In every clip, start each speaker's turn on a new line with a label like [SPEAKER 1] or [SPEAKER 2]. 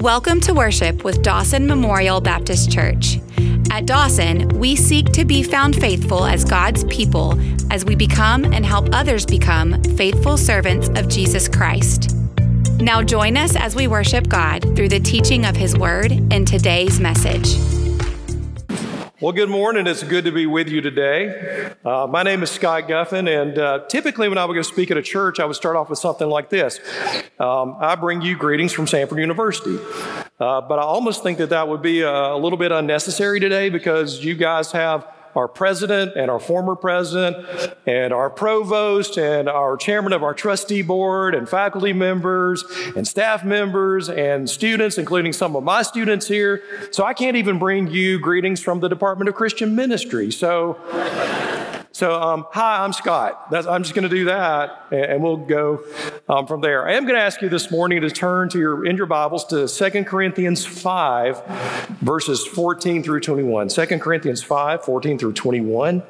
[SPEAKER 1] Welcome to worship with Dawson Memorial Baptist Church. At Dawson, we seek to be found faithful as God's people as we become and help others become faithful servants of Jesus Christ. Now, join us as we worship God through the teaching of His Word in today's message.
[SPEAKER 2] Well, good morning. It's good to be with you today. Uh, my name is Scott Guffin, and uh, typically when I would go speak at a church, I would start off with something like this um, I bring you greetings from Samford University. Uh, but I almost think that that would be a, a little bit unnecessary today because you guys have our president and our former president and our provost and our chairman of our trustee board and faculty members and staff members and students, including some of my students here. So I can't even bring you greetings from the Department of Christian Ministry. So so, um, hi, I'm Scott. That's, I'm just going to do that, and, and we'll go um, from there. I am going to ask you this morning to turn to your in your Bibles to 2 Corinthians 5, verses 14 through 21. 2 Corinthians 5, 14 through 21.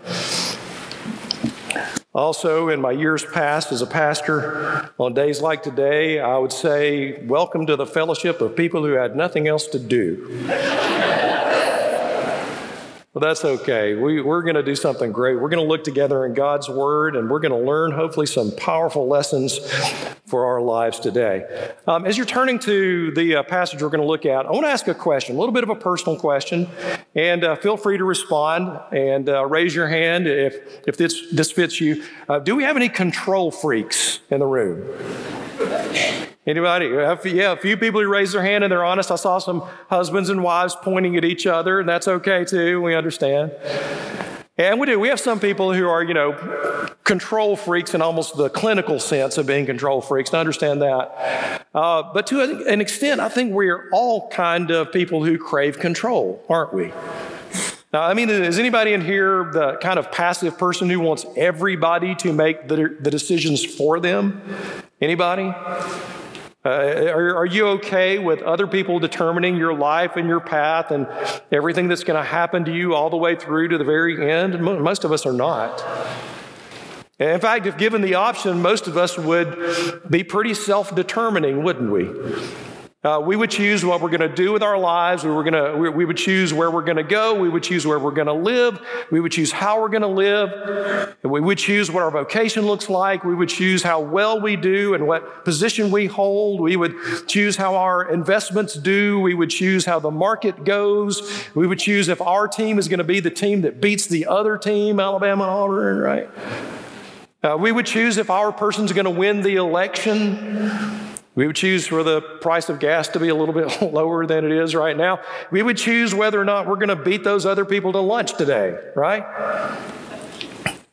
[SPEAKER 2] Also, in my years past as a pastor, on days like today, I would say, Welcome to the fellowship of people who had nothing else to do. Well, that's okay. We, we're going to do something great. We're going to look together in God's Word and we're going to learn, hopefully, some powerful lessons for our lives today. Um, as you're turning to the uh, passage we're going to look at, I want to ask a question, a little bit of a personal question, and uh, feel free to respond and uh, raise your hand if, if this, this fits you. Uh, do we have any control freaks in the room? Anybody? Yeah, a few people who raised their hand and they're honest. I saw some husbands and wives pointing at each other, and that's okay too. We understand. And we do. We have some people who are, you know, control freaks in almost the clinical sense of being control freaks. I understand that. Uh, but to an extent, I think we're all kind of people who crave control, aren't we? Now, I mean, is anybody in here the kind of passive person who wants everybody to make the, the decisions for them? Anybody? Uh, are, are, you okay with other people determining your life and your path and everything that's going to happen to you all the way through to the very end? Most of us are not. In fact, if given the option, most of us would be pretty self determining, wouldn't we? Uh, we would choose what we're going to do with our lives. We, were gonna, we, we would choose where we're going to go. We would choose where we're going to live. We would choose how we're going to live. And we would choose what our vocation looks like. We would choose how well we do and what position we hold. We would choose how our investments do. We would choose how the market goes. We would choose if our team is going to be the team that beats the other team, Alabama and Auburn, right? Uh, we would choose if our person's going to win the election. We would choose for the price of gas to be a little bit lower than it is right now. We would choose whether or not we're going to beat those other people to lunch today, right?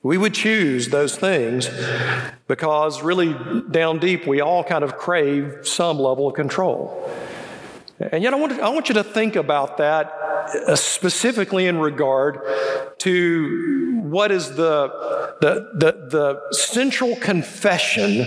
[SPEAKER 2] We would choose those things because really down deep, we all kind of crave some level of control. And yet, I want, to, I want you to think about that uh, specifically in regard to what is the, the, the, the central confession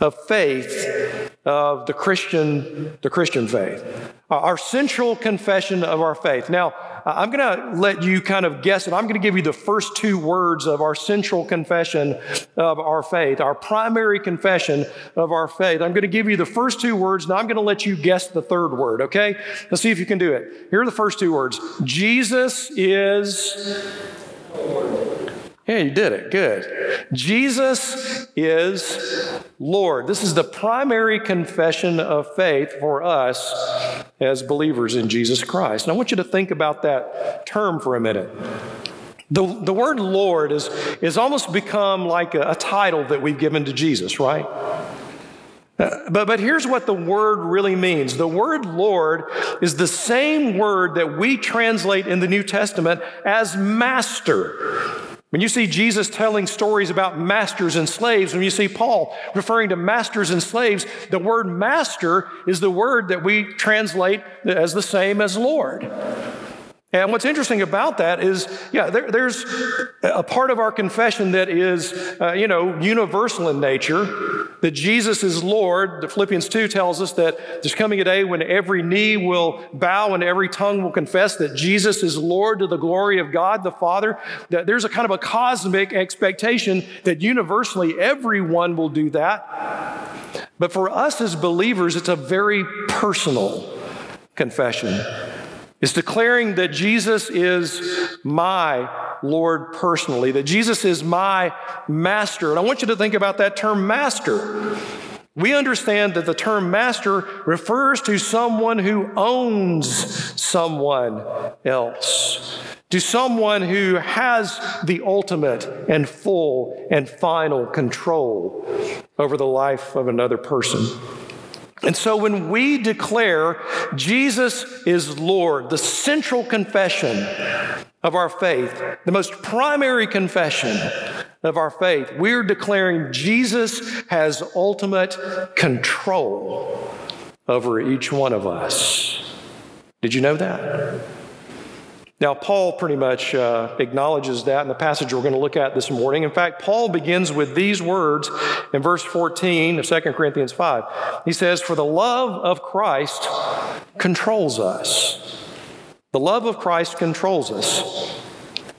[SPEAKER 2] of faith of the Christian, the Christian faith, Uh, our central confession of our faith. Now, uh, I'm going to let you kind of guess it. I'm going to give you the first two words of our central confession of our faith, our primary confession of our faith. I'm going to give you the first two words. Now I'm going to let you guess the third word, okay? Let's see if you can do it. Here are the first two words Jesus is. Yeah, you did it. Good. Jesus is Lord. This is the primary confession of faith for us as believers in Jesus Christ. And I want you to think about that term for a minute. The, the word Lord is, is almost become like a, a title that we've given to Jesus, right? Uh, but, but here's what the word really means the word Lord is the same word that we translate in the New Testament as master. When you see Jesus telling stories about masters and slaves, when you see Paul referring to masters and slaves, the word master is the word that we translate as the same as Lord. And what's interesting about that is, yeah, there, there's a part of our confession that is, uh, you know, universal in nature, that Jesus is Lord. The Philippians 2 tells us that there's coming a day when every knee will bow and every tongue will confess that Jesus is Lord to the glory of God the Father. That there's a kind of a cosmic expectation that universally everyone will do that. But for us as believers, it's a very personal confession. It's declaring that Jesus is my Lord personally, that Jesus is my master. And I want you to think about that term master. We understand that the term master refers to someone who owns someone else, to someone who has the ultimate and full and final control over the life of another person. And so when we declare Jesus is Lord, the central confession of our faith, the most primary confession of our faith, we're declaring Jesus has ultimate control over each one of us. Did you know that? Now, Paul pretty much uh, acknowledges that in the passage we're going to look at this morning. In fact, Paul begins with these words in verse 14 of 2 Corinthians 5. He says, For the love of Christ controls us. The love of Christ controls us.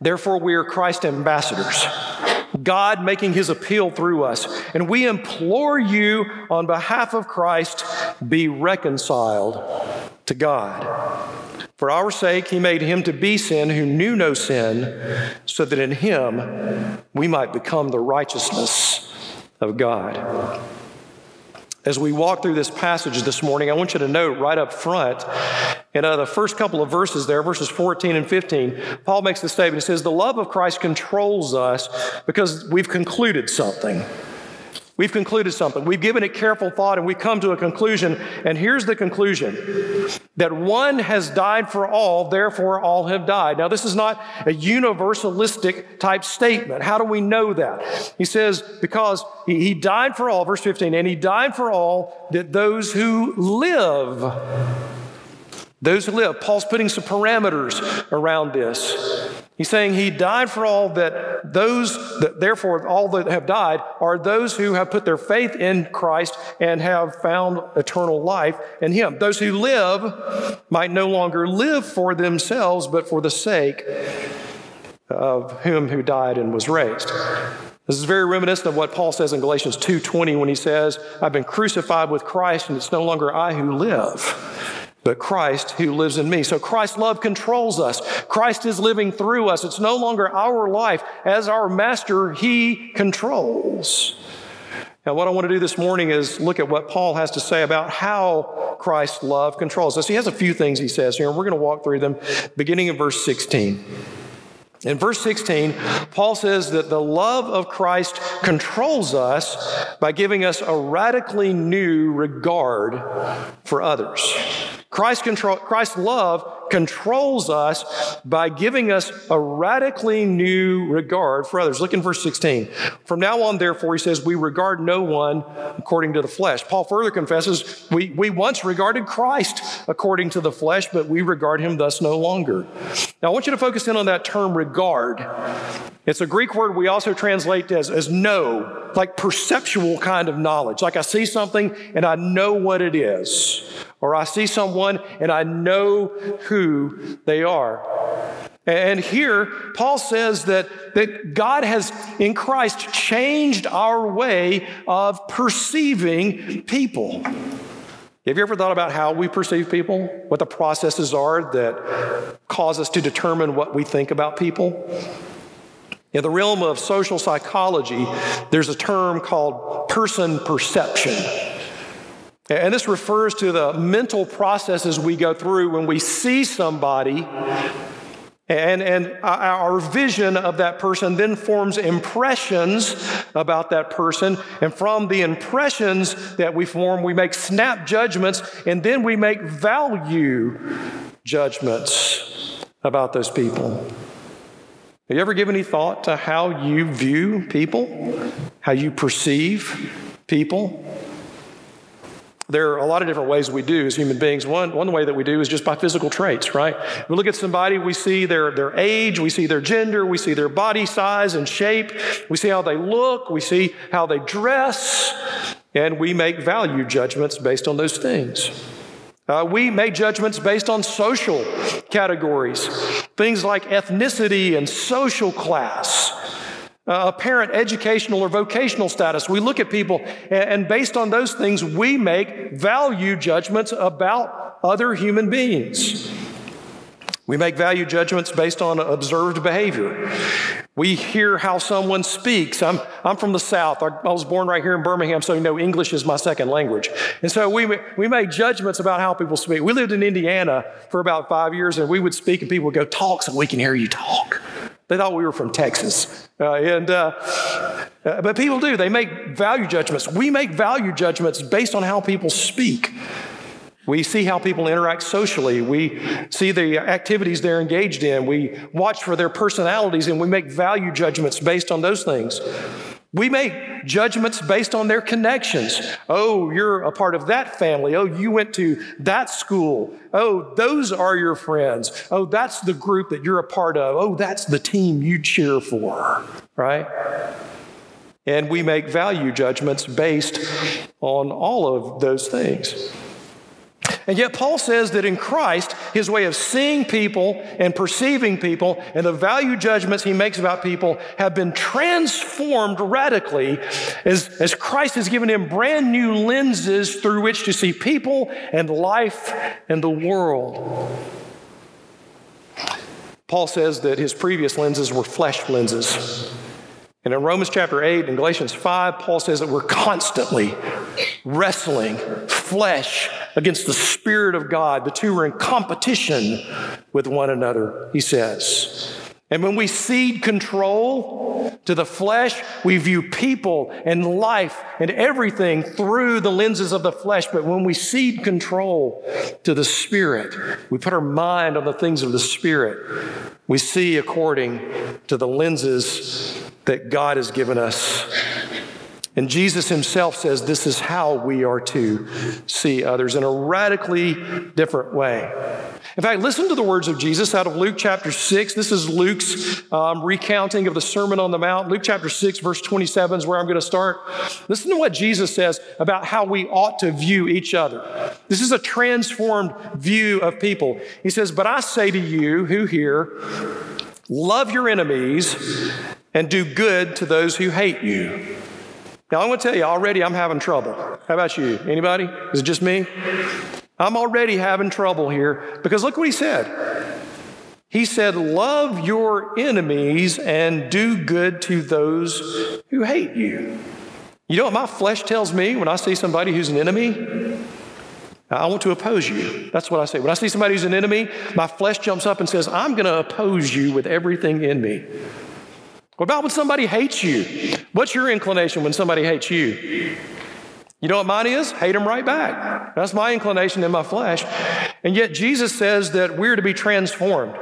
[SPEAKER 2] Therefore, we are Christ ambassadors. God making his appeal through us. And we implore you on behalf of Christ, be reconciled to God. For our sake, he made him to be sin who knew no sin, so that in him we might become the righteousness of God. As we walk through this passage this morning, I want you to note right up front, in uh, the first couple of verses there, verses 14 and 15, Paul makes the statement. He says, The love of Christ controls us because we've concluded something. We've concluded something. We've given it careful thought and we've come to a conclusion. And here's the conclusion that one has died for all, therefore all have died. Now, this is not a universalistic type statement. How do we know that? He says, because he died for all, verse 15, and he died for all that those who live, those who live. Paul's putting some parameters around this. He's saying he died for all that those, that therefore, all that have died are those who have put their faith in Christ and have found eternal life in him. Those who live might no longer live for themselves, but for the sake of him who died and was raised. This is very reminiscent of what Paul says in Galatians 2:20 when he says, "I've been crucified with Christ and it's no longer I who live, but Christ who lives in me. So Christ's love controls us. Christ is living through us. It's no longer our life. As our master, he controls. Now, what I want to do this morning is look at what Paul has to say about how Christ's love controls us. He has a few things he says here, and we're going to walk through them beginning in verse 16. In verse 16, Paul says that the love of Christ controls us by giving us a radically new regard for others. Christ control, Christ's love controls us by giving us a radically new regard for others. Look in verse 16. From now on, therefore, he says, we regard no one according to the flesh. Paul further confesses, we, we once regarded Christ according to the flesh, but we regard him thus no longer. Now, I want you to focus in on that term regard. It's a Greek word we also translate as, as know, like perceptual kind of knowledge. Like I see something and I know what it is. Or I see someone and I know who they are. And here, Paul says that, that God has, in Christ, changed our way of perceiving people. Have you ever thought about how we perceive people? What the processes are that cause us to determine what we think about people? In the realm of social psychology, there's a term called person perception. And this refers to the mental processes we go through when we see somebody And, and our vision of that person then forms impressions about that person. And from the impressions that we form, we make snap judgments, and then we make value judgments about those people. Have you ever given any thought to how you view people, how you perceive people? There are a lot of different ways we do as human beings. One, one way that we do is just by physical traits, right? We look at somebody, we see their, their age, we see their gender, we see their body size and shape, we see how they look, we see how they dress, and we make value judgments based on those things. Uh, we make judgments based on social categories, things like ethnicity and social class apparent educational or vocational status. We look at people, and, and based on those things, we make value judgments about other human beings. We make value judgments based on observed behavior. We hear how someone speaks. I'm, I'm from the South. I, I, was born right here in Birmingham, so you know English is my second language. And so we, we make judgments about how people speak. We lived in Indiana for about five years, and we would speak, and people would go, Talk so we can hear you talk. They thought we were from Texas. Uh, and, uh, uh, but people do. They make value judgments. We make value judgments based on how people speak. We see how people interact socially. We see the activities they're engaged in. We watch for their personalities and we make value judgments based on those things. We make judgments based on their connections. Oh, you're a part of that family. Oh, you went to that school. Oh, those are your friends. Oh, that's the group that you're a part of. Oh, that's the team you cheer for, right? And we make value judgments based on all of those things. And yet, Paul says that in Christ, his way of seeing people and perceiving people and the value judgments he makes about people have been transformed radically as, as Christ has given him brand new lenses through which to see people and life and the world. Paul says that his previous lenses were flesh lenses. And in Romans chapter 8 and Galatians 5, Paul says that we're constantly wrestling flesh against the Spirit of God. The two are in competition with one another, he says. And when we cede control to the flesh, we view people and life and everything through the lenses of the flesh. But when we cede control to the Spirit, we put our mind on the things of the Spirit, we see according to the lenses that God has given us. And Jesus himself says this is how we are to see others in a radically different way. In fact, listen to the words of Jesus out of Luke chapter 6. This is Luke's um, recounting of the Sermon on the Mount. Luke chapter 6, verse 27 is where I'm going to start. Listen to what Jesus says about how we ought to view each other. This is a transformed view of people. He says, But I say to you who hear, love your enemies and do good to those who hate you. Now, I'm going to tell you, already I'm having trouble. How about you? Anybody? Is it just me? I'm already having trouble here because look what he said. He said, Love your enemies and do good to those who hate you. You know what my flesh tells me when I see somebody who's an enemy? I want to oppose you. That's what I say. When I see somebody who's an enemy, my flesh jumps up and says, I'm going to oppose you with everything in me. What about when somebody hates you? What's your inclination when somebody hates you? You know what mine is? Hate them right back. That's my inclination in my flesh. And yet Jesus says that we're to be transformed.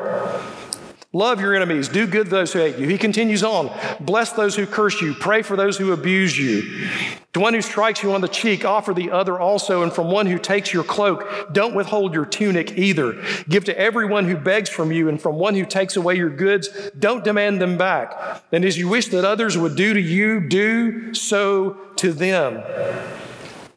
[SPEAKER 2] Love your enemies. Do good to those who hate you. He continues on. Bless those who curse you. Pray for those who abuse you. To one who strikes you on the cheek, offer the other also. And from one who takes your cloak, don't withhold your tunic either. Give to everyone who begs from you. And from one who takes away your goods, don't demand them back. And as you wish that others would do to you, do so to them.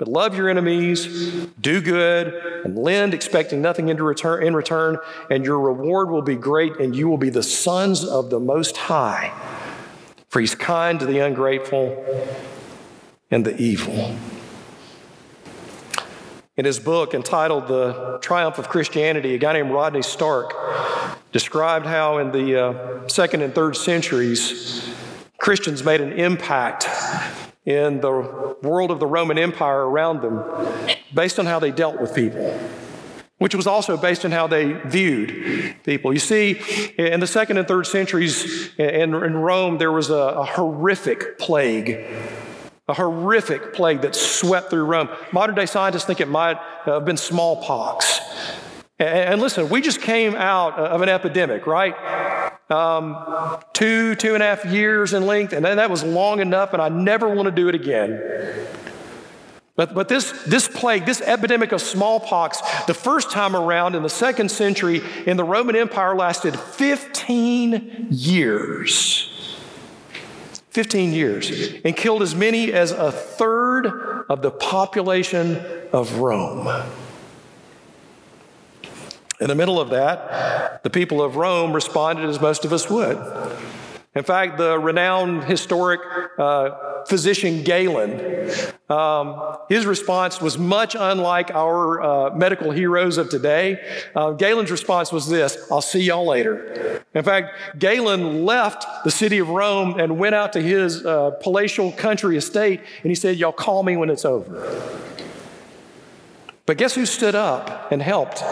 [SPEAKER 2] But love your enemies, do good, and lend, expecting nothing in return, in return, and your reward will be great, and you will be the sons of the Most High. For he's kind to the ungrateful and the evil. In his book entitled The Triumph of Christianity, a guy named Rodney Stark described how in the uh, second and third centuries, Christians made an impact in the world of the Roman Empire around them based on how they dealt with people which was also based on how they viewed people. You see, in the second and third centuries in, Rome, there was a, a, horrific plague, a horrific plague that swept through Rome. Modern day scientists think it might have been smallpox. And listen, we just came out of an epidemic, right? Um, two, two and a half years in length, and that was long enough, and I never want to do it again. But, but this, this plague, this epidemic of smallpox, the first time around in the second century in the Roman Empire lasted 15 years. 15 years, and killed as many as a third of the population of Rome. In the middle of that, the people of Rome responded as most of us would. In fact, the renowned historic uh, physician Galen, um, his response was much unlike our uh, medical heroes of today. Uh, Galen's response was this I'll see y'all later. In fact, Galen left the city of Rome and went out to his uh, palatial country estate, and he said, Y'all call me when it's over. But guess who stood up and helped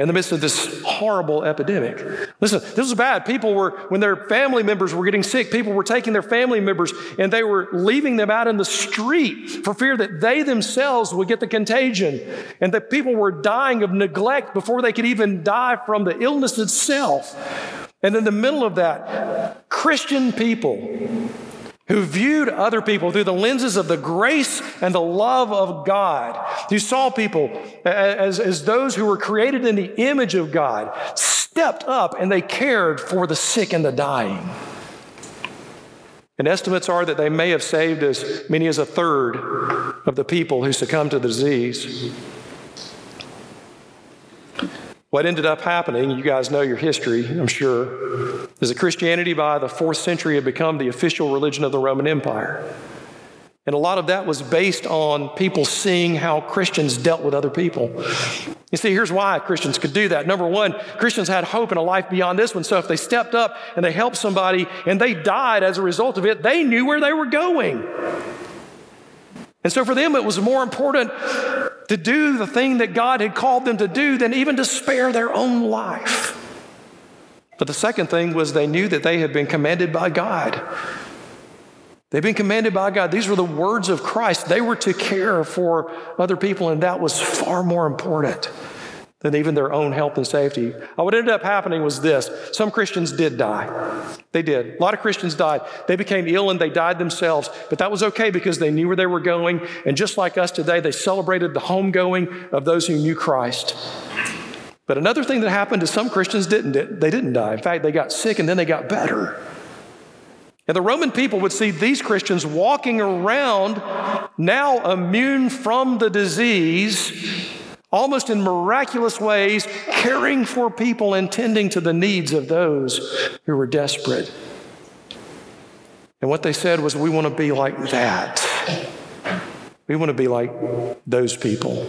[SPEAKER 2] in the midst of this horrible epidemic. Listen, this was bad. People were, when their family members were getting sick, people were taking their family members and they were leaving them out in the street for fear that they themselves would get the contagion. And that people were dying of neglect before they could even die from the illness itself. And in the middle of that, Christian people who viewed other people through the lenses of the grace and the love of God, who saw people as, as those who were created in the image of God, stepped up and they cared for the sick and the dying. And estimates are that they may have saved as many as a third of the people who succumbed to the disease. What ended up happening, you guys know your history, I'm sure, is that Christianity by the fourth century had become the official religion of the Roman Empire. And a lot of that was based on people seeing how Christians dealt with other people. You see, here's why Christians could do that. Number one, Christians had hope in a life beyond this one. So if they stepped up and they helped somebody and they died as a result of it, they knew where they were going. And so for them, it was more important to do the thing that God had called them to do than even to spare their own life. But the second thing was they knew that they had been commanded by God. They've been commanded by God. These were the words of Christ. They were to care for other people, and that was far more important than even their own health and safety. Uh, what ended up happening was this some Christians did die. They did. A lot of Christians died. They became ill and they died themselves, but that was okay because they knew where they were going. And just like us today, they celebrated the homegoing of those who knew Christ. But another thing that happened is some Christians didn't, they didn't die. In fact, they got sick and then they got better. And the Roman people would see these Christians walking around now immune from the disease almost in miraculous ways, caring for people and tending to the needs of those who were desperate. And what they said was, We want to be like that. We want to be like those people.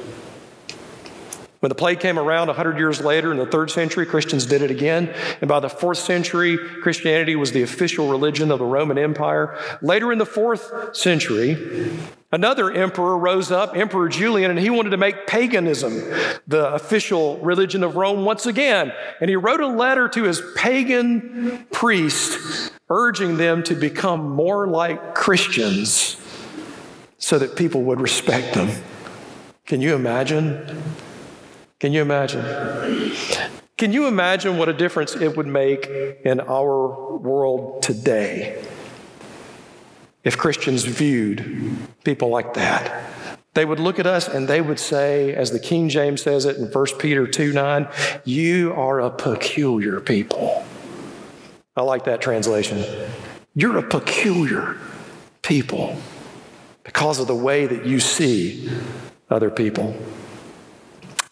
[SPEAKER 2] When the plague came around 100 years later in the third century, Christians did it again. And by the fourth century, Christianity was the official religion of the Roman Empire. Later in the fourth century, another emperor rose up, Emperor Julian, and he wanted to make paganism the official religion of Rome once again. And he wrote a letter to his pagan priests urging them to become more like Christians so that people would respect them. Can you imagine? Can you imagine? Can you imagine what a difference it would make in our world today if Christians viewed people like that? They would look at us and they would say, as the King James says it in 1 Peter 2 9, you are a peculiar people. I like that translation. You're a peculiar people because of the way that you see other people.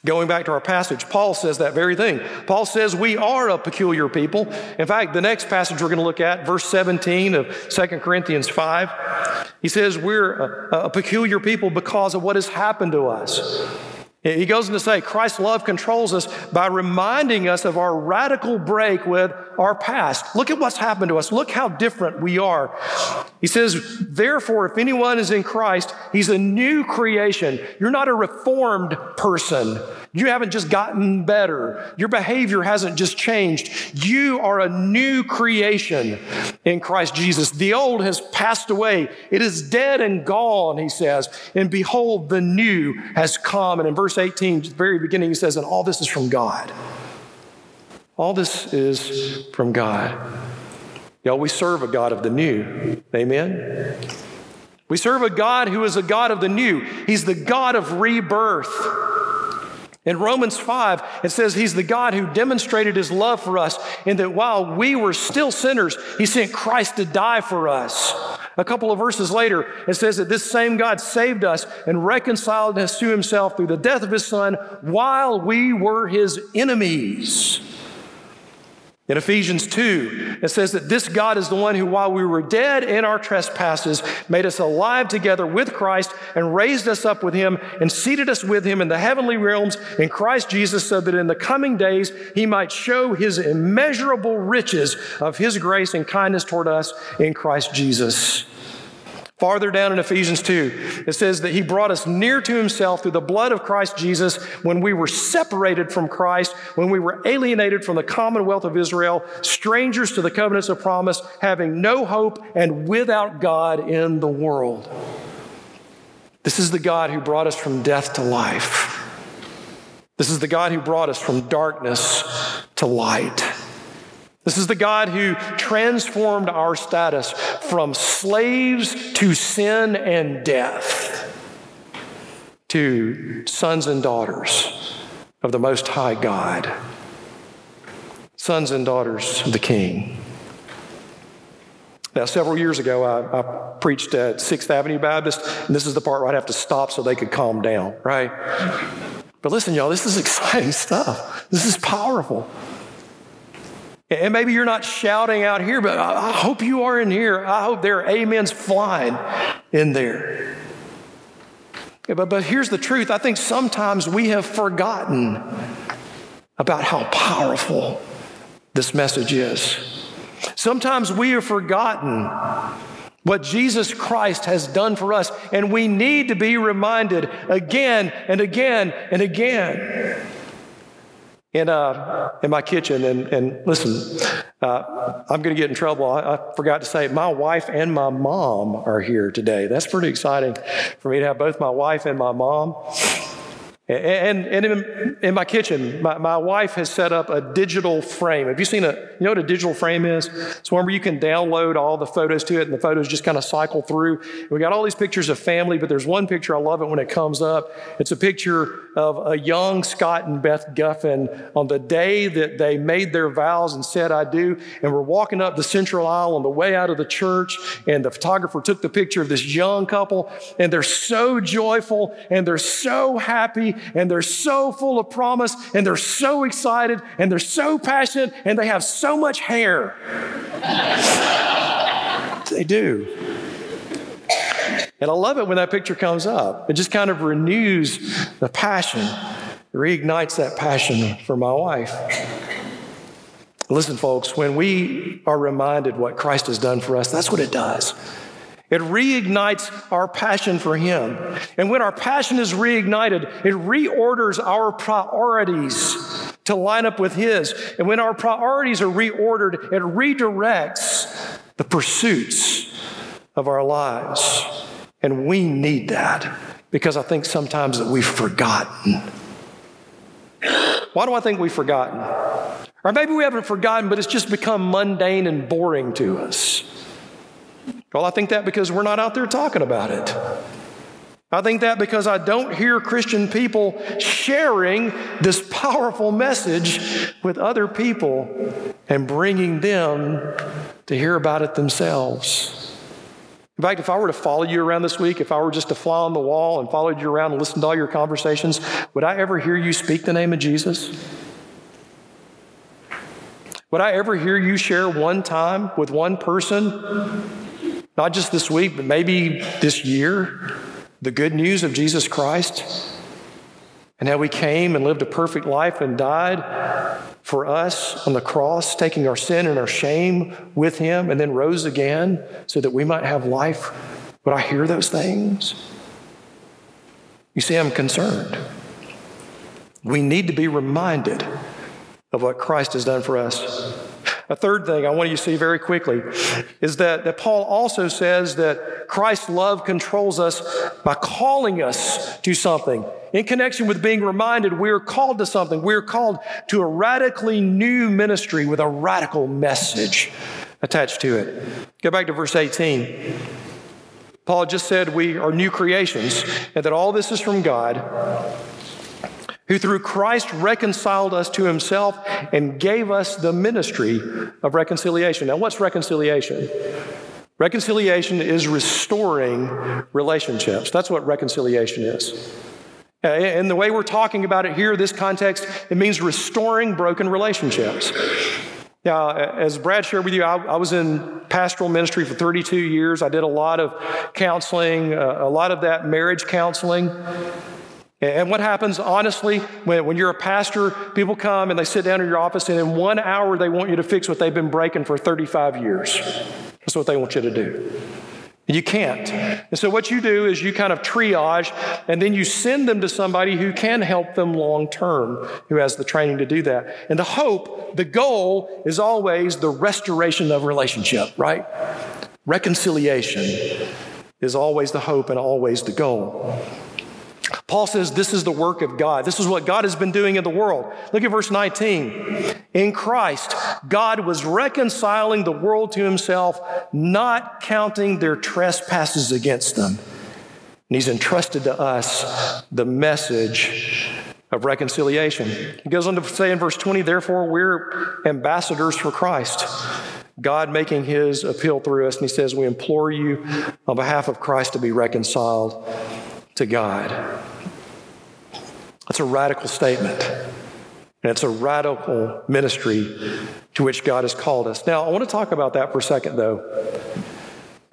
[SPEAKER 2] Going back to our passage, Paul says that very thing. Paul says we are a peculiar people. In fact, the next passage we're going to look at, verse 17 of 2 Corinthians 5, he says we're a, a peculiar people because of what has happened to us. He goes on to say Christ's love controls us by reminding us of our radical break with our past. Look at what's happened to us. Look how different we are. He says, Therefore, if anyone is in Christ, he's a new creation. You're not a reformed person. You haven't just gotten better. Your behavior hasn't just changed. You are a new creation in Christ Jesus. The old has passed away. It is dead and gone, he says. And behold, the new has come. And in verse 18, the very beginning, he says, and all this is from God. All this is from God. Y'all, we serve a God of the new. Amen? We serve a God who is a God of the new. He's the God of rebirth. In Romans 5, it says he's the God who demonstrated his love for us in that while we were still sinners, he sent Christ to die for us. A couple of verses later, it says that this same God saved us and reconciled us to himself through the death of his son while we were his enemies. In Ephesians 2, it says that this God is the one who, while we were dead in our trespasses, made us alive together with Christ and raised us up with him and seated us with him in the heavenly realms in Christ Jesus, so that in the coming days he might show his immeasurable riches of his grace and kindness toward us in Christ Jesus. Farther down in Ephesians 2, it says that he brought us near to himself through the blood of Christ Jesus when we were separated from Christ, when we were alienated from the commonwealth of Israel, strangers to the covenants of promise, having no hope and without God in the world. This is the God who brought us from death to life. This is the God who brought us from darkness to light. This is the God who transformed our status from slaves to sin and death to sons and daughters of the Most High God, sons and daughters of the King. Now, several years ago, I, I, preached at Sixth Avenue Baptist, and this is the part where I'd have to stop so they could calm down, right? But listen, y'all, this is exciting stuff. This is powerful. And maybe you're not shouting out here, but I hope you are in here. I hope there are amens flying in there. But, but here's the truth I think sometimes we have forgotten about how powerful this message is. Sometimes we have forgotten what Jesus Christ has done for us, and we need to be reminded again and again and again in, uh, in my kitchen. And, and listen, uh, I'm going to get in trouble. I, I, forgot to say, my wife and my mom are here today. That's pretty exciting for me to have both my wife and my mom. And, and in, in, my kitchen, my, my wife has set up a digital frame. Have you seen a, you know what a digital frame is? It's one where you can download all the photos to it and the photos just kind of cycle through. We got all these pictures of family, but there's one picture, I love it when it comes up. It's a picture of a young Scott and Beth Guffin on the day that they made their vows and said, I do. And we're walking up the central aisle on the way out of the church, and the photographer took the picture of this young couple, and they're so joyful and they're so happy and they're so full of promise and they're so excited and they're so passionate and they have so much hair. they do. And I love it when that picture comes up. It just kind of renews the passion, reignites that passion for my wife. Listen, folks, when we are reminded what Christ has done for us, that's what it does. It reignites our passion for Him. And when our passion is reignited, it reorders our priorities to line up with His. And when our priorities are reordered, it redirects the pursuits of our lives. And we need that because I think sometimes that we've forgotten. Why do I think we've forgotten? Or maybe we haven't forgotten, but it's just become mundane and boring to us. Well, I think that because we're not out there talking about it. I think that because I don't hear Christian people sharing this powerful message with other people and bringing them to hear about it themselves. In fact, if I were to follow you around this week, if I were just to fly on the wall and followed you around and listen to all your conversations, would I ever hear you speak the name of Jesus? Would I ever hear you share one time with one person not just this week, but maybe this year, the good news of Jesus Christ? and how he came and lived a perfect life and died for us on the cross, taking our sin and our shame with him, and then rose again so that we might have life. Would I hear those things? You see, I'm concerned. We need to be reminded of what Christ has done for us. A third thing I want you to see very quickly is that, that Paul also says that Christ's love controls us by calling us to something. In connection with being reminded, we are called to something. We are called to a radically new ministry with a radical message attached to it. Go back to verse 18. Paul just said we are new creations and that all this is from God who through Christ reconciled us to himself and gave us the ministry of reconciliation. Now, what's reconciliation? Reconciliation is restoring relationships. That's what reconciliation is. And the way we're talking about it here, this context, it means restoring broken relationships. Now, as Brad shared with you, I, I, was in pastoral ministry for 32 years. I did a lot of counseling, uh, a lot of that marriage counseling. And what happens, honestly, when, when you're a pastor, people come and they sit down in your office, and in one hour, they want you to fix what they've been breaking for 35 years. That's what they want you to do. You can't. And so, what you do is you kind of triage, and then you send them to somebody who can help them long term, who has the training to do that. And the hope, the goal is always the restoration of relationship, right? Reconciliation is always the hope and always the goal. Paul says this is the work of God. This is what God has been doing in the world. Look at verse 19. In Christ, God was reconciling the world to himself, not counting their trespasses against them. And he's entrusted to us the message of reconciliation. He goes on to say in verse 20, therefore, we're ambassadors for Christ. God making his appeal through us. And he says, We implore you on behalf of Christ to be reconciled to God. That's a radical statement. And it's a radical ministry to which God has called us. Now, I want to talk about that for a second, though.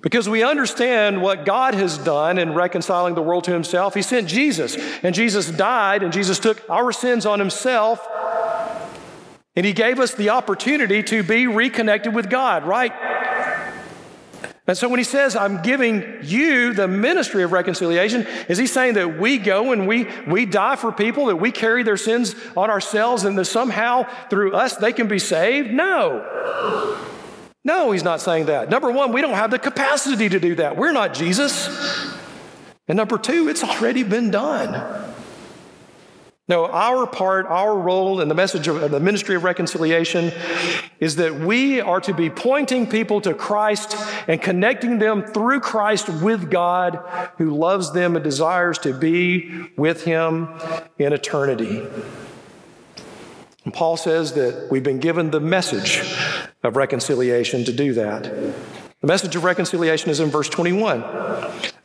[SPEAKER 2] Because we understand what God has done in reconciling the world to Himself. He sent Jesus, and Jesus died, and Jesus took our sins on Himself, and He gave us the opportunity to be reconnected with God, right? And so when he says, I'm giving you the ministry of reconciliation, is he saying that we go and we, we die for people, that we carry their sins on ourselves, and that somehow through us they can be saved? No. No, he's not saying that. Number one, we don't have the capacity to do that. We're not Jesus. And number two, it's already been done. No, our part, our role in the message of the ministry of reconciliation is that we are to be pointing people to Christ and connecting them through Christ with God who loves them and desires to be with Him in eternity. And Paul says that we've been given the message of reconciliation to do that. The message of reconciliation is in verse 21.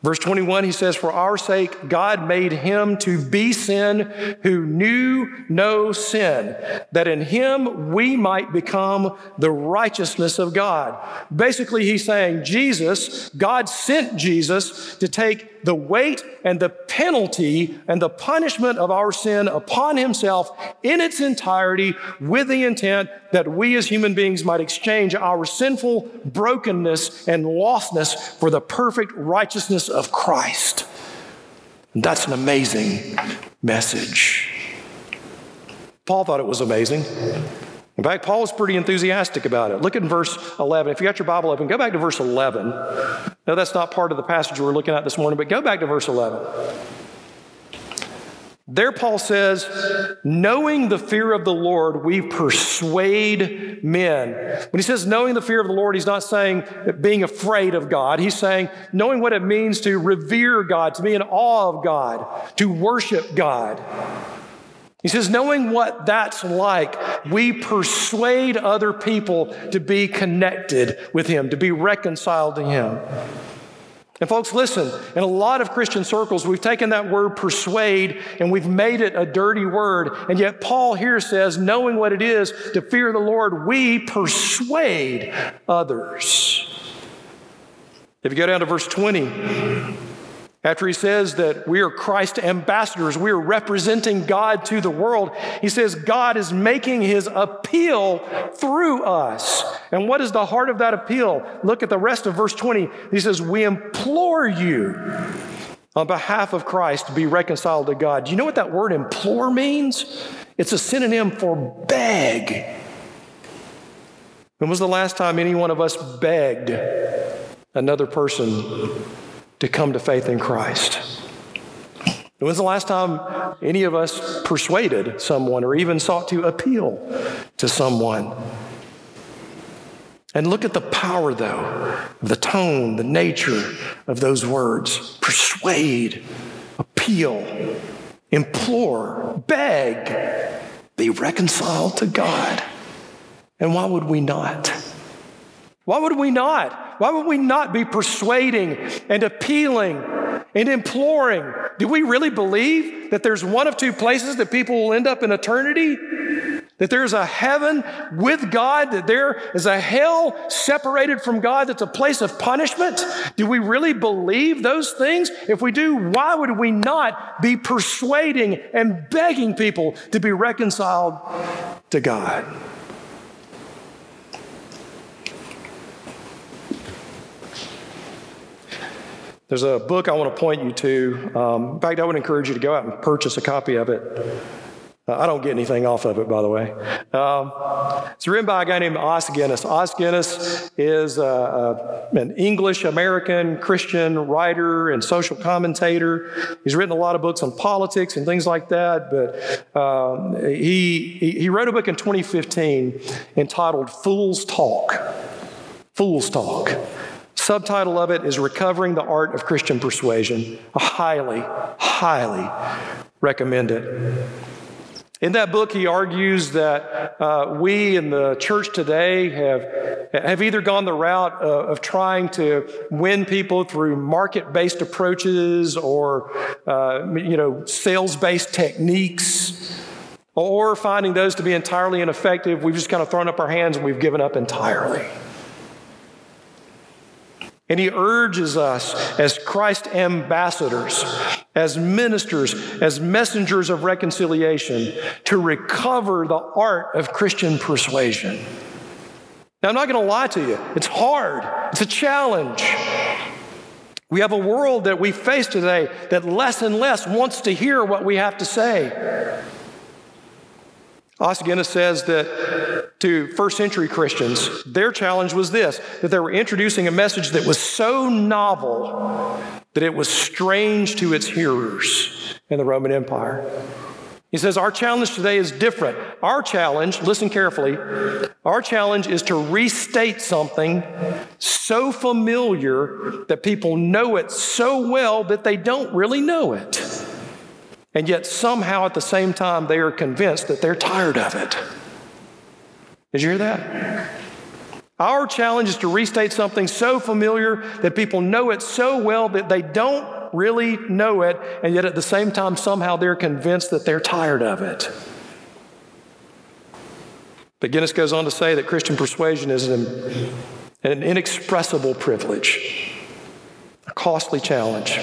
[SPEAKER 2] Verse 21, he says, For our sake, God made him to be sin who knew no sin, that in him we might become the righteousness of God. Basically, he's saying, Jesus, God sent Jesus to take the weight and the penalty and the punishment of our sin upon himself in its entirety with the intent that we as human beings might exchange our sinful brokenness and lostness for the perfect righteousness of Christ. And that's an amazing message. Paul thought it was amazing. In fact, Paul was pretty enthusiastic about it. Look at verse 11. If you got your Bible open, go back to verse 11. No, that's not part of the passage we're looking at this morning, but go back to verse 11. There, Paul says, knowing the fear of the Lord, we persuade men. When he says knowing the fear of the Lord, he's not saying being afraid of God. He's saying knowing what it means to revere God, to be in awe of God, to worship God. He says, knowing what that's like, we persuade other people to be connected with Him, to be reconciled to Him. And folks, listen, in a lot of Christian circles, we've taken that word persuade and we've made it a dirty word. And yet, Paul here says, knowing what it is to fear the Lord, we persuade others. If you go down to verse 20, After he says that we are Christ ambassadors, we are representing God to the world, he says God is making his appeal through us. And what is the heart of that appeal? Look at the rest of verse 20. He says, We implore you on behalf of Christ to be reconciled to God. Do you know what that word implore means? It's a synonym for beg. When was the last time any one of us begged another person to come to faith in Christ? When was the last time any of us persuaded someone or even sought to appeal to someone? And look at the power, though, of the tone, the nature of those words persuade, appeal, implore, beg, be reconciled to God. And why would we not? Why would we not? Why would we not be persuading and appealing and imploring? Do we really believe that there's one of two places that people will end up in eternity? That there's a heaven with God, that there is a hell separated from God that's a place of punishment? Do we really believe those things? If we do, why would we not be persuading and begging people to be reconciled to God? There's a book I want to point you to. Um, in fact, I would encourage you to go out and purchase a copy of it. Uh, I don't get anything off of it, by the way. Um, it's written by a guy named Os Guinness. Os Guinness is uh, uh, an English American Christian writer and social commentator. He's written a lot of books on politics and things like that, but um, he, he wrote a book in 2015 entitled Fool's Talk. Fool's Talk. Subtitle of it is Recovering the Art of Christian Persuasion. I highly, highly recommend it. In that book, he argues that uh, we in the church today have, have either gone the route of, of trying to win people through market based approaches or uh, you know, sales based techniques, or finding those to be entirely ineffective. We've just kind of thrown up our hands and we've given up entirely. And he urges us as Christ ambassadors, as ministers, as messengers of reconciliation, to recover the art of Christian persuasion. Now, I'm not going to lie to you, it's hard, it's a challenge. We have a world that we face today that less and less wants to hear what we have to say. Os Guinness says that to first century Christians, their challenge was this that they were introducing a message that was so novel that it was strange to its hearers in the Roman Empire. He says, Our challenge today is different. Our challenge, listen carefully, our challenge is to restate something so familiar that people know it so well that they don't really know it. And yet, somehow at the same time, they are convinced that they're tired of it. Did you hear that? Our challenge is to restate something so familiar that people know it so well that they don't really know it, and yet at the same time, somehow they're convinced that they're tired of it. But Guinness goes on to say that Christian persuasion is an, an inexpressible privilege, a costly challenge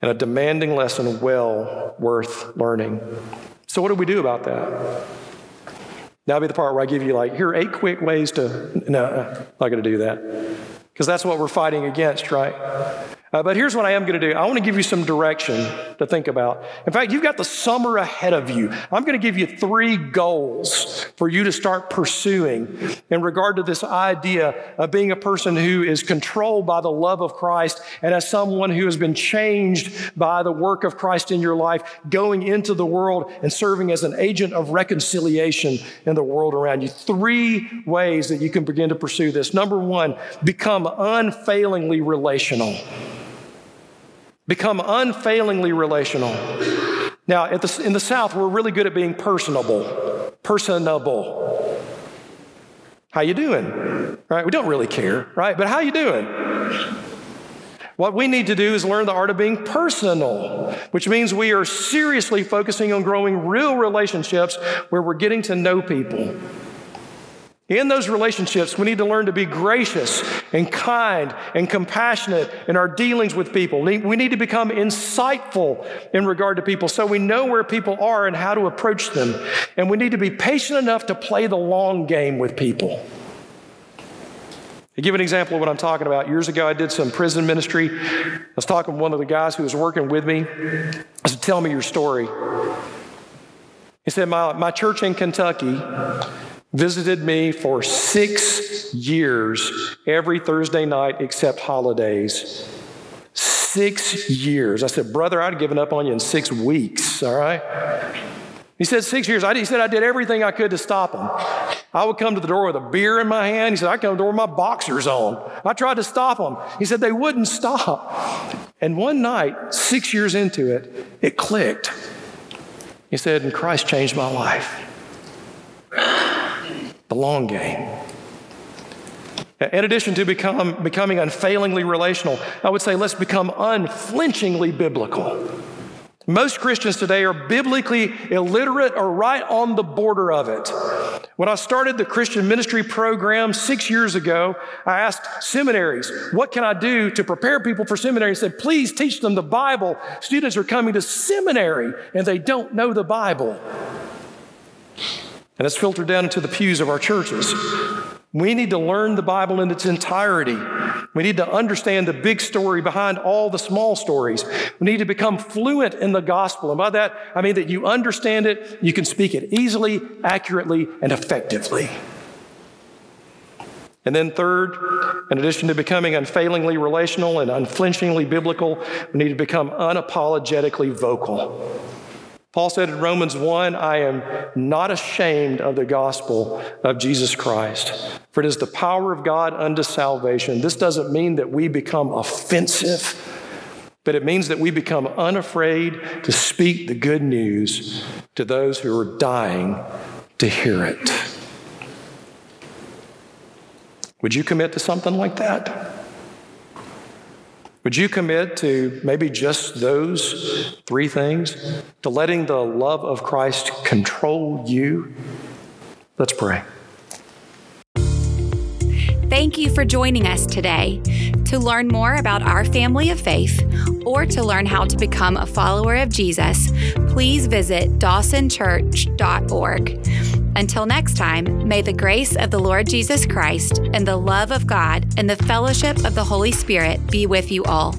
[SPEAKER 2] and a demanding lesson well worth learning. So, what do we do about that? Now be the part where I give you like, here are eight quick ways to. No, I'm not going to do that. Because that's what we're fighting against, right? Uh, but here's what I am going to do I want to give you some direction to think about. In fact, you've got the summer ahead of you. I'm going to give you three goals for you to start pursuing in regard to this idea of being a person who is controlled by the love of Christ and as someone who has been changed by the work of Christ in your life, going into the world and serving as an agent of reconciliation in the world around you. Three ways that you can begin to pursue this. Number one, become unfailingly relational. Become unfailingly relational. Now, the, in the South, we're really good at being personable. Personable. How you doing? Right? We don't really care, right? But how you doing? What we need to do is learn the art of being personal, which means we are seriously focusing on growing real relationships where we're getting to know people. In those relationships, we need to learn to be gracious and kind and compassionate in our dealings with people. We need to become insightful in regard to people so we know where people are and how to approach them. And we need to be patient enough to play the long game with people. To give an example of what I'm talking about, years ago I did some prison ministry. I was talking to one of the guys who was working with me. I said, Tell me your story. He said, My, my church in Kentucky visited me for six years every Thursday night except holidays. Six years. I said, Brother, I'd given up on you in six weeks, all right? He said, Six years. I, he said, I did everything I could to stop him. I would come to the door with a beer in my hand. He said, I come to the door with my boxers on. I tried to stop them. He said, they wouldn't stop. And one night, six years into it, it clicked. He said, and Christ changed my life the long game. In addition to become, becoming unfailingly relational, I would say let's become unflinchingly biblical. Most Christians today are biblically illiterate or right on the border of it. When I started the Christian ministry program six years ago, I asked seminaries, what can I do to prepare people for seminary? I said, please teach them the Bible. Students are coming to seminary and they don't know the Bible. And it's filtered down into the pews of our churches. We need to learn the Bible in its entirety. We need to understand the big story behind all the small stories. We need to become fluent in the gospel. And by that, I mean that you understand it, you can speak it easily, accurately, and effectively. And then, third, in addition to becoming unfailingly relational and unflinchingly biblical, we need to become unapologetically vocal. Paul said in Romans 1, I am not ashamed of the gospel of Jesus Christ, for it is the power of God unto salvation. This doesn't mean that we become offensive, but it means that we become unafraid to speak the good news to those who are dying to hear it. Would you commit to something like that? Would you commit to maybe just those three things? To letting the love of Christ control you? Let's pray.
[SPEAKER 1] Thank you for joining us today. To learn more about our family of faith or to learn how to become a follower of Jesus, please visit dawsonchurch.org. Until next time, may the grace of the Lord Jesus Christ and the love of God and the fellowship of the Holy Spirit be with you all.